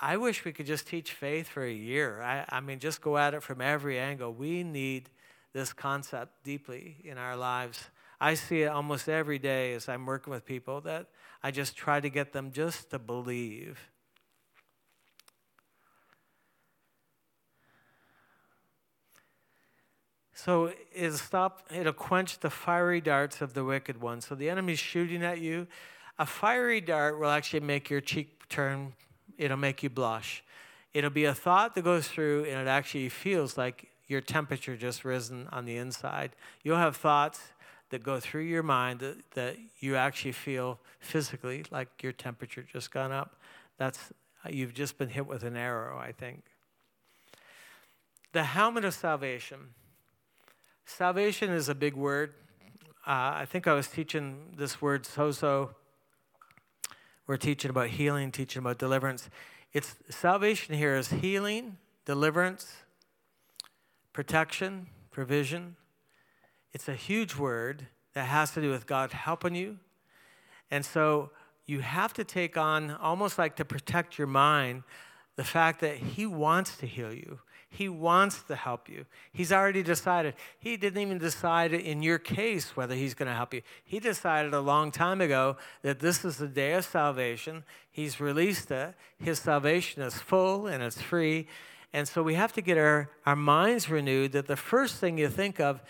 I wish we could just teach faith for a year. I, I mean, just go at it from every angle. We need this concept deeply in our lives. I see it almost every day as I'm working with people that I just try to get them just to believe. So it'll stop, it'll quench the fiery darts of the wicked one. So the enemy's shooting at you. A fiery dart will actually make your cheek turn it'll make you blush. It'll be a thought that goes through, and it actually feels like your temperature just risen on the inside. You'll have thoughts that go through your mind that, that you actually feel physically like your temperature just gone up. That's you've just been hit with an arrow, I think. The helmet of salvation. Salvation is a big word. Uh, I think I was teaching this word sozo we're teaching about healing, teaching about deliverance. It's salvation here is healing, deliverance, protection, provision. It's a huge word that has to do with God helping you. And so you have to take on, almost like to protect your mind, the fact that He wants to heal you. He wants to help you. He's already decided. He didn't even decide in your case whether He's going to help you. He decided a long time ago that this is the day of salvation. He's released it. His salvation is full and it's free. And so we have to get our, our minds renewed that the first thing you think of,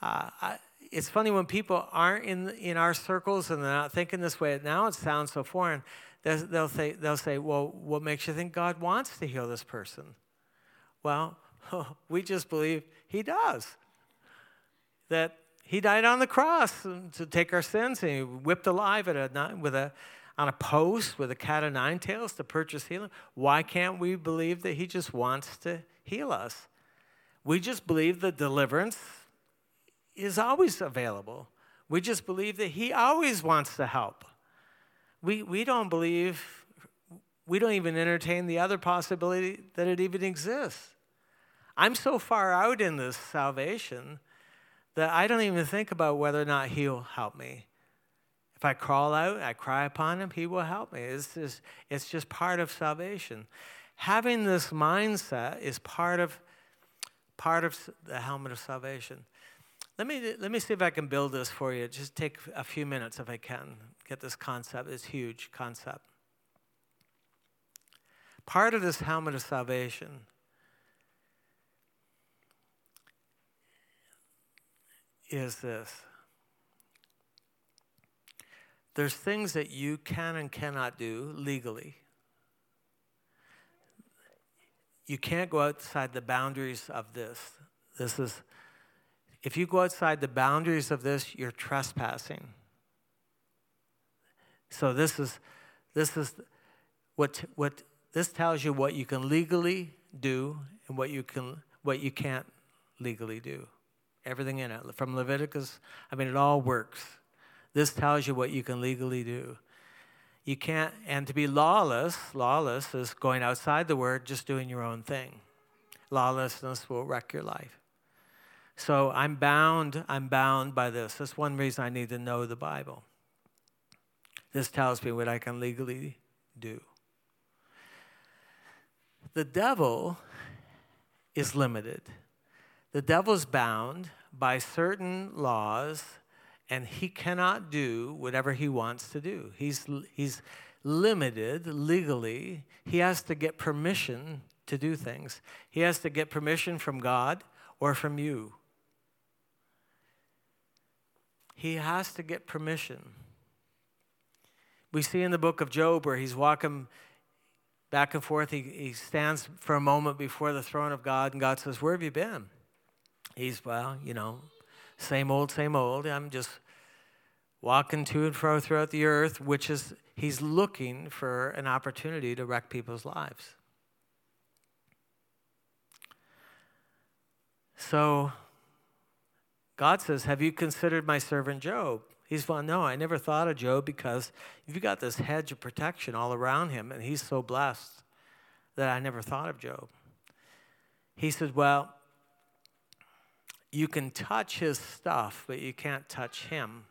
uh, I, it's funny when people aren't in, in our circles and they're not thinking this way. Now it sounds so foreign. They'll, they'll, say, they'll say, Well, what makes you think God wants to heal this person? Well, <laughs> we just believe he does. That he died on the cross to take our sins and he whipped alive at a, with a, on a post with a cat of nine tails to purchase healing. Why can't we believe that he just wants to heal us? We just believe that deliverance is always available. We just believe that He always wants to help. We, we don't believe, we don't even entertain the other possibility that it even exists. I'm so far out in this salvation that I don't even think about whether or not He'll help me. If I crawl out, I cry upon Him, He will help me. It's just, it's just part of salvation. Having this mindset is part of, part of the helmet of salvation. Let me, let me see if I can build this for you. Just take a few minutes if I can. Get this concept. It's huge concept. Part of this helmet of salvation is this. There's things that you can and cannot do legally. You can't go outside the boundaries of this. This is if you go outside the boundaries of this, you're trespassing. So this is this is what what this tells you what you can legally do and what you can what you can't legally do. Everything in it from Leviticus, I mean it all works. This tells you what you can legally do. You can't and to be lawless, lawless is going outside the word, just doing your own thing. Lawlessness will wreck your life. So I'm bound, I'm bound by this. That's one reason I need to know the Bible. This tells me what I can legally do. The devil is limited. The devil's bound by certain laws, and he cannot do whatever he wants to do. He's, he's limited legally. He has to get permission to do things. He has to get permission from God or from you he has to get permission. We see in the book of Job where he's walking back and forth. He, he stands for a moment before the throne of God, and God says, Where have you been? He's, well, you know, same old, same old. I'm just walking to and fro throughout the earth, which is, he's looking for an opportunity to wreck people's lives. So, God says, Have you considered my servant Job? He's well, no, I never thought of Job because you've got this hedge of protection all around him, and he's so blessed that I never thought of Job. He said, Well, you can touch his stuff, but you can't touch him.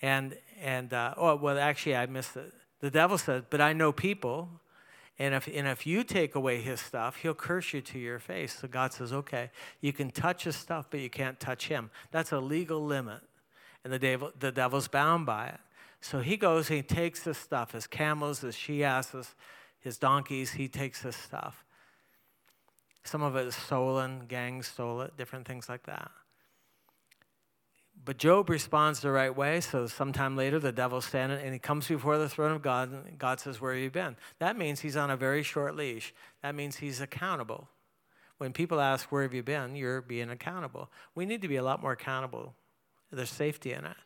And and uh, oh well, actually, I missed it. The devil said, "But I know people and if, and if you take away his stuff, he'll curse you to your face. So God says, okay, you can touch his stuff, but you can't touch him. That's a legal limit. And the, devil, the devil's bound by it. So he goes and he takes his stuff, his camels, his she asses, his donkeys, he takes his stuff. Some of it is stolen, gangs stole it, different things like that. But Job responds the right way. So sometime later, the devil's standing and he comes before the throne of God, and God says, Where have you been? That means he's on a very short leash. That means he's accountable. When people ask, Where have you been? you're being accountable. We need to be a lot more accountable. There's safety in it.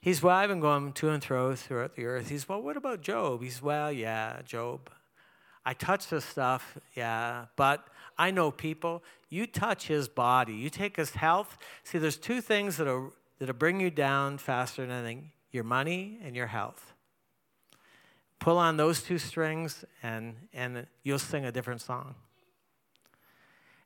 He's, Well, I've been going to and fro throughout the earth. He's, Well, what about Job? He's, Well, yeah, Job. I touch this stuff, yeah, but I know people, you touch his body, you take his health. See, there's two things that that'll bring you down faster than anything your money and your health. Pull on those two strings and, and you'll sing a different song.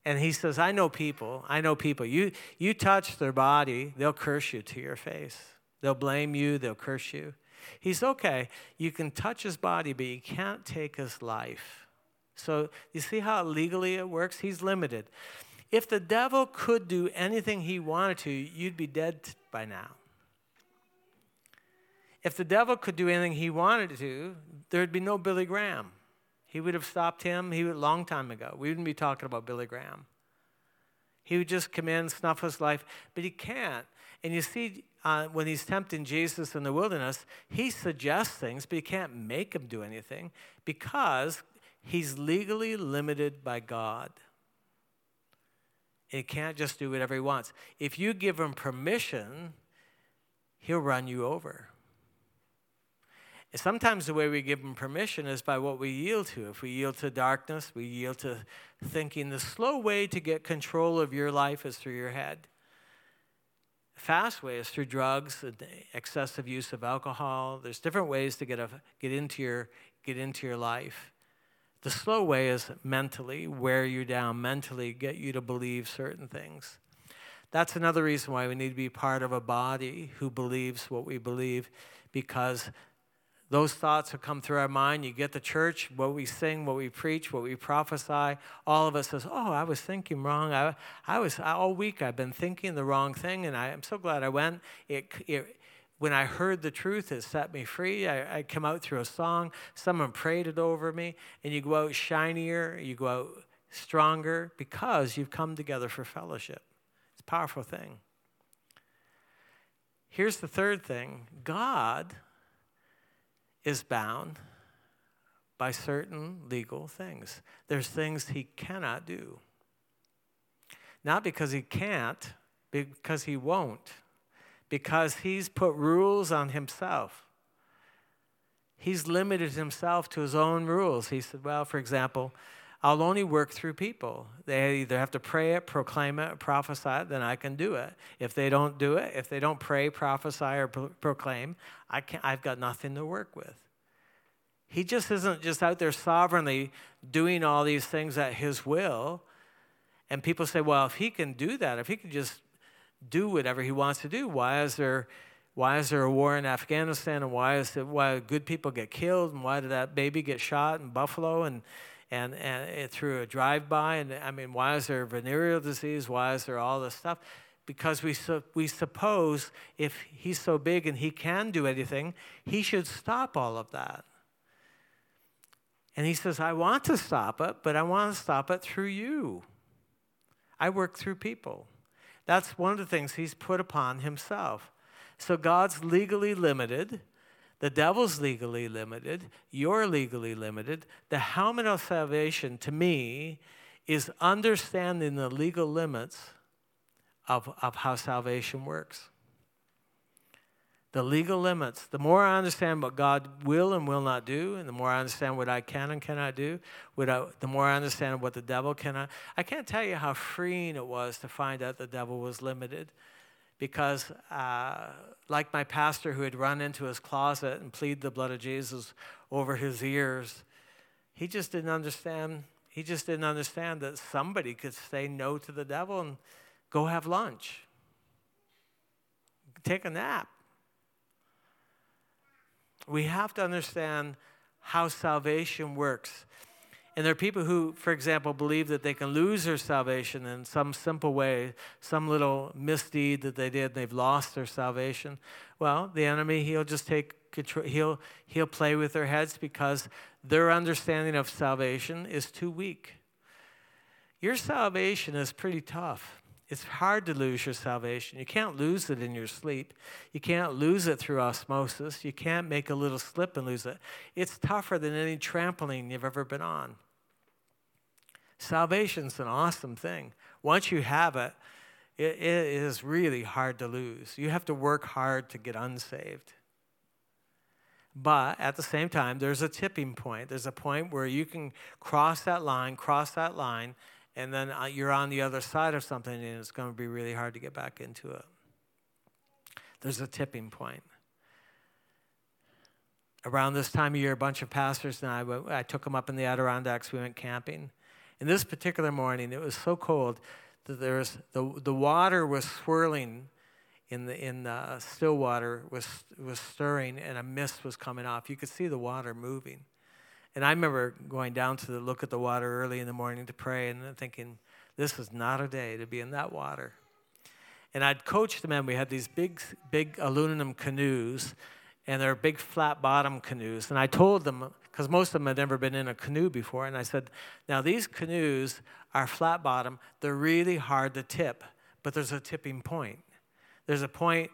And he says, I know people, I know people. You, you touch their body, they'll curse you to your face. They'll blame you, they'll curse you. He's okay, you can touch his body, but you can't take his life. So you see how legally it works? He's limited. If the devil could do anything he wanted to, you'd be dead by now. If the devil could do anything he wanted to, there'd be no Billy Graham. He would have stopped him he would, a long time ago. We wouldn't be talking about Billy Graham. He would just come in, snuff his life, but he can't. And you see, uh, when he's tempting Jesus in the wilderness, he suggests things, but he can't make him do anything because He's legally limited by God. He can't just do whatever he wants. If you give him permission, he'll run you over. sometimes the way we give him permission is by what we yield to. If we yield to darkness, we yield to thinking. The slow way to get control of your life is through your head. Fast way is through drugs, excessive use of alcohol. There's different ways to get, a, get, into, your, get into your life. The slow way is mentally, wear you down, mentally get you to believe certain things. That's another reason why we need to be part of a body who believes what we believe, because those thoughts will come through our mind. You get the church, what we sing, what we preach, what we prophesy. All of us says, "Oh, I was thinking wrong. I, I was all week. I've been thinking the wrong thing, and I, am so glad I went. It, it, when I heard the truth, it set me free. I, I come out through a song. Someone prayed it over me, and you go out shinier. You go out stronger because you've come together for fellowship. It's a powerful thing. Here's the third thing: God is bound by certain legal things. There's things he cannot do. Not because he can't, because he won't, because he's put rules on himself. He's limited himself to his own rules. He said, well, for example, I'll only work through people. They either have to pray it, proclaim it, prophesy it, then I can do it. If they don't do it, if they don't pray, prophesy, or pro- proclaim, I can't, I've got nothing to work with. He just isn't just out there sovereignly doing all these things at his will. And people say, well, if he can do that, if he can just do whatever he wants to do, why is there why is there a war in Afghanistan and why is it why good people get killed and why did that baby get shot in Buffalo and and, and through a drive-by. And I mean, why is there venereal disease? Why is there all this stuff? Because we, su- we suppose if he's so big and he can do anything, he should stop all of that. And he says, I want to stop it, but I want to stop it through you. I work through people. That's one of the things he's put upon himself. So God's legally limited the devil's legally limited. You're legally limited. The helmet of salvation, to me, is understanding the legal limits of, of how salvation works. The legal limits. The more I understand what God will and will not do, and the more I understand what I can and cannot do, the more I understand what the devil cannot. I can't tell you how freeing it was to find out the devil was limited because, uh, like my pastor who had run into his closet and plead the blood of Jesus over his ears, he just didn't understand. He just didn't understand that somebody could say no to the devil and go have lunch, take a nap. We have to understand how salvation works. And there are people who, for example, believe that they can lose their salvation in some simple way, some little misdeed that they did, and they've lost their salvation. Well, the enemy, he'll just take control, he'll, he'll play with their heads because their understanding of salvation is too weak. Your salvation is pretty tough. It's hard to lose your salvation. You can't lose it in your sleep. You can't lose it through osmosis. You can't make a little slip and lose it. It's tougher than any trampoline you've ever been on. Salvation's an awesome thing. Once you have it, it, it is really hard to lose. You have to work hard to get unsaved. But at the same time, there's a tipping point. There's a point where you can cross that line, cross that line, and then uh, you're on the other side of something, and it's going to be really hard to get back into it. There's a tipping point. Around this time of year, a bunch of pastors and I, I took them up in the Adirondacks. We went camping. And this particular morning, it was so cold that there was, the, the water was swirling in the in the uh, still water was was stirring and a mist was coming off. You could see the water moving. And I remember going down to the, look at the water early in the morning to pray and thinking, this is not a day to be in that water. And I'd coached the men. We had these big, big aluminum canoes, and they're big flat bottom canoes. And I told them because most of them had never been in a canoe before. And I said, Now, these canoes are flat bottom, they're really hard to tip, but there's a tipping point. There's a point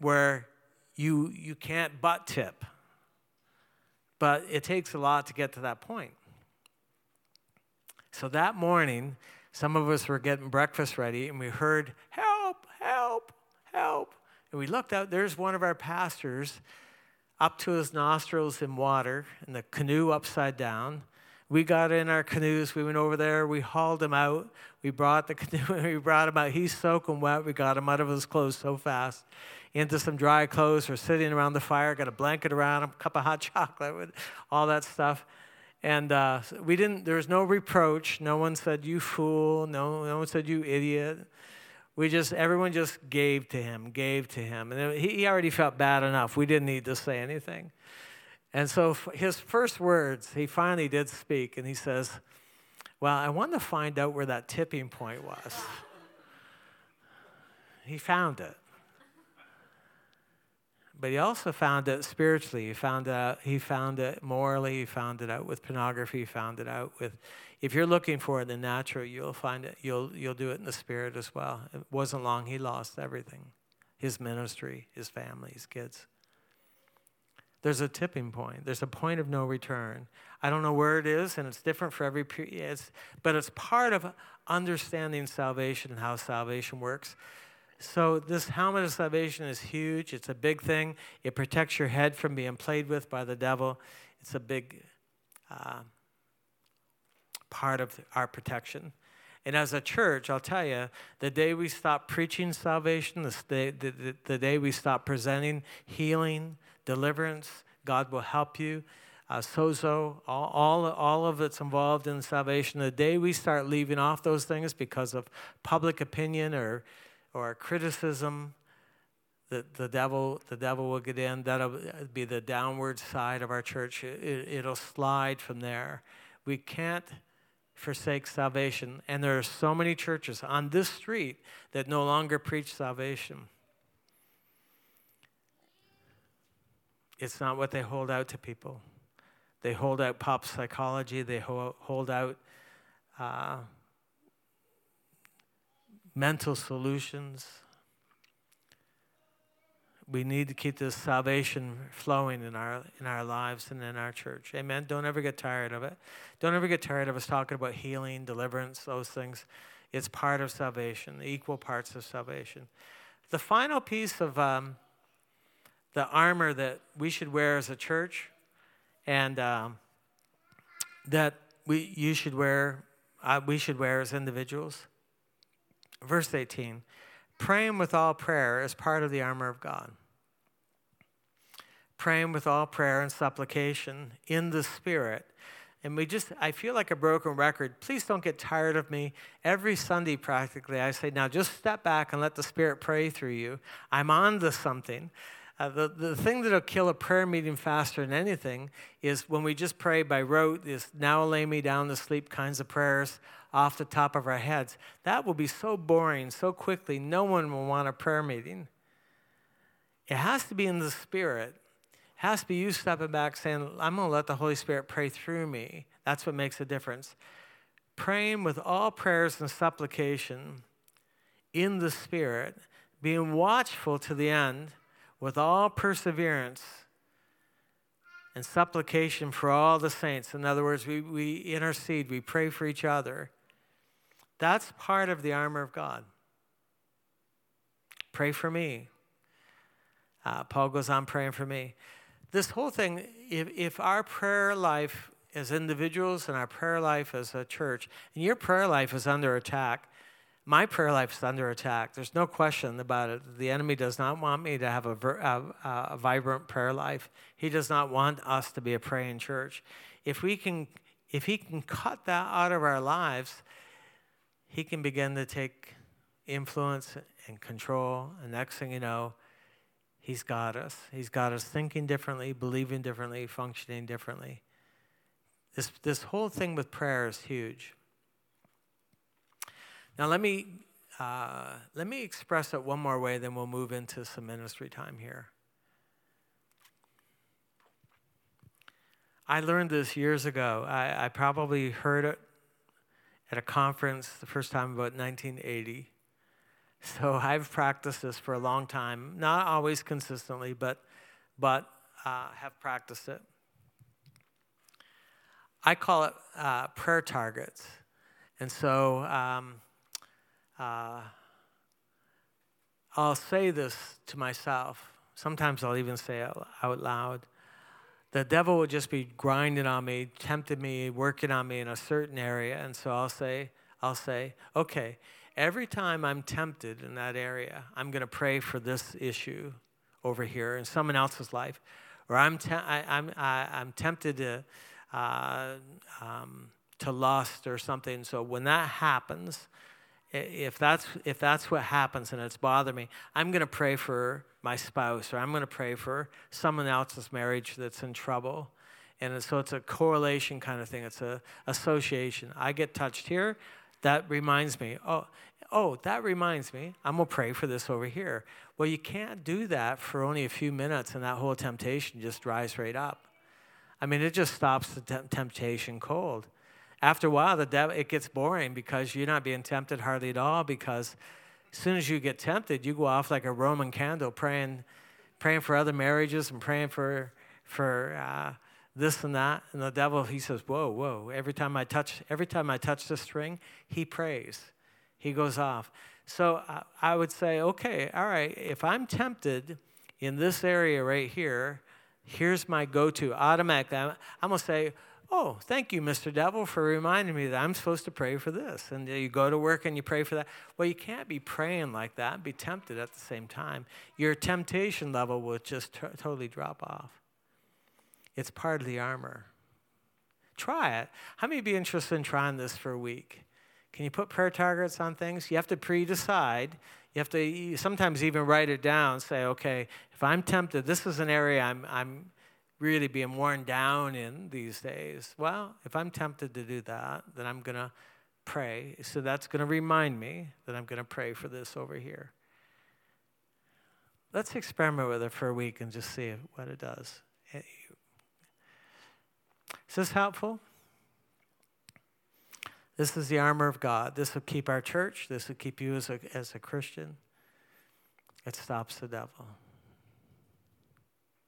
where you, you can't butt tip, but it takes a lot to get to that point. So that morning, some of us were getting breakfast ready, and we heard, Help, help, help. And we looked out, there's one of our pastors up to his nostrils in water, and the canoe upside down. We got in our canoes. We went over there. We hauled him out. We brought the <laughs> canoe. We brought him out. He's soaking wet. We got him out of his clothes so fast into some dry clothes. We're sitting around the fire. Got a blanket around him, a <laughs> cup of hot chocolate, all that stuff. And uh, we didn't. There was no reproach. No one said you fool. No, no one said you idiot. We just everyone just gave to him, gave to him, and he already felt bad enough. We didn't need to say anything. And so his first words, he finally did speak, and he says, Well, I want to find out where that tipping point was. he found it. But he also found it spiritually. He found out he found it morally, he found it out with pornography, he found it out with if you're looking for it in the natural, you'll find it, you'll you'll do it in the spirit as well. It wasn't long, he lost everything. His ministry, his family, his kids. There's a tipping point. There's a point of no return. I don't know where it is, and it's different for every period. But it's part of understanding salvation and how salvation works. So this helmet of salvation is huge. It's a big thing. It protects your head from being played with by the devil. It's a big uh, part of our protection. And as a church, I'll tell you, the day we stop preaching salvation, the day, the, the, day we stop presenting healing, deliverance. God will help you. Uh, sozo, all, all, all of it's involved in salvation. The day we start leaving off those things because of public opinion or, or criticism, the, the, devil, the devil will get in. That'll be the downward side of our church. It, it'll slide from there. We can't forsake salvation. And there are so many churches on this street that no longer preach salvation. It's not what they hold out to people. They hold out pop psychology, they hold out uh, mental solutions. We need to keep this salvation flowing in our in our lives and in our church. Amen. Don't ever get tired of it. Don't ever get tired of us talking about healing, deliverance, those things. It's part of salvation, the equal parts of salvation. The final piece of um, the armor that we should wear as a church and um, that we, you should wear, uh, we should wear as individuals. Verse 18 praying with all prayer is part of the armor of God. Praying with all prayer and supplication in the Spirit. And we just, I feel like a broken record. Please don't get tired of me. Every Sunday, practically, I say, now just step back and let the Spirit pray through you. I'm on to something. Uh, the, the thing that'll kill a prayer meeting faster than anything is when we just pray by rote, is now lay me down to sleep kinds of prayers off the top of our heads. That will be so boring so quickly, no one will want a prayer meeting. It has to be in the Spirit. It has to be you stepping back saying, I'm going to let the Holy Spirit pray through me. That's what makes a difference. Praying with all prayers and supplication in the Spirit, being watchful to the end with all perseverance and supplication for all the saints. In other words, we, we intercede, we pray for each other. That's part of the armor of God. Pray for me. Uh, Paul goes on praying for me. This whole thing, if, if our prayer life as individuals and our prayer life as a church, and your prayer life is under attack, my prayer life is under attack. There's no question about it. The enemy does not want me to have a, a, a, vibrant prayer life. He does not want us to be a praying church. If we can, if he can cut that out of our lives, he can begin to take influence and control. And next thing you know, he's got us. He's got us thinking differently, believing differently, functioning differently. This, this whole thing with prayer is huge. Now, let me, uh, let me express it one more way, then we'll move into some ministry time here. I learned this years ago. I, I probably heard it at a conference the first time about 1980. So <laughs> I've practiced this for a long time, not always consistently, but, but uh, have practiced it. I call it uh, prayer targets. And so um, uh, I'll say this to myself Sometimes I'll even say it out loud. The devil will just be grinding on me, tempting me, working on me in a certain area. And so I'll say, I'll say, okay, every time I'm tempted in that area, I'm going to pray for this issue over here in someone else's life. Or I'm, te- I, I'm, I, I'm tempted to, uh, um, to lust or something. So when that happens, if that's if that's what happens and it's bothering me, I'm going to pray for my spouse or I'm going to pray for someone else's marriage that's in trouble. And so it's a correlation kind of thing. It's a association. I get touched here, that reminds me. Oh, oh, that reminds me. I'm gonna pray for this over here. Well, you can't do that for only a few minutes, and that whole temptation just dries right up. I mean, it just stops the temptation cold after a while, the devil, it gets boring because you're not being tempted hardly at all. Because as soon as you get tempted, you go off like a Roman candle, praying, praying for other marriages and praying for for uh, this and that. And the devil, he says, "Whoa, whoa!" Every time I touch, every time I touch the string, he prays. He goes off. So I would say, okay, all right. If I'm tempted in this area right here, here's my go-to automatically. I'm, I'm gonna say Oh, thank you, Mr. Devil, for reminding me that I'm supposed to pray for this. And you go to work and you pray for that. Well, you can't be praying like that and be tempted at the same time. Your temptation level will just t- totally drop off. It's part of the armor. Try it. How many be interested in trying this for a week? Can you put prayer targets on things? You have to pre decide. You have to sometimes even write it down. Say, okay, if I'm tempted, this is an area I'm, I'm really being worn down in these days. Well, if I'm tempted to do that, then I'm going to pray. So that's going to remind me that I'm going to pray for this over here. Let's experiment with it for a week and just see what it does. Eh, is this helpful? This is the armor of God. This will keep our church. This will keep you as a, as a Christian. It stops the devil.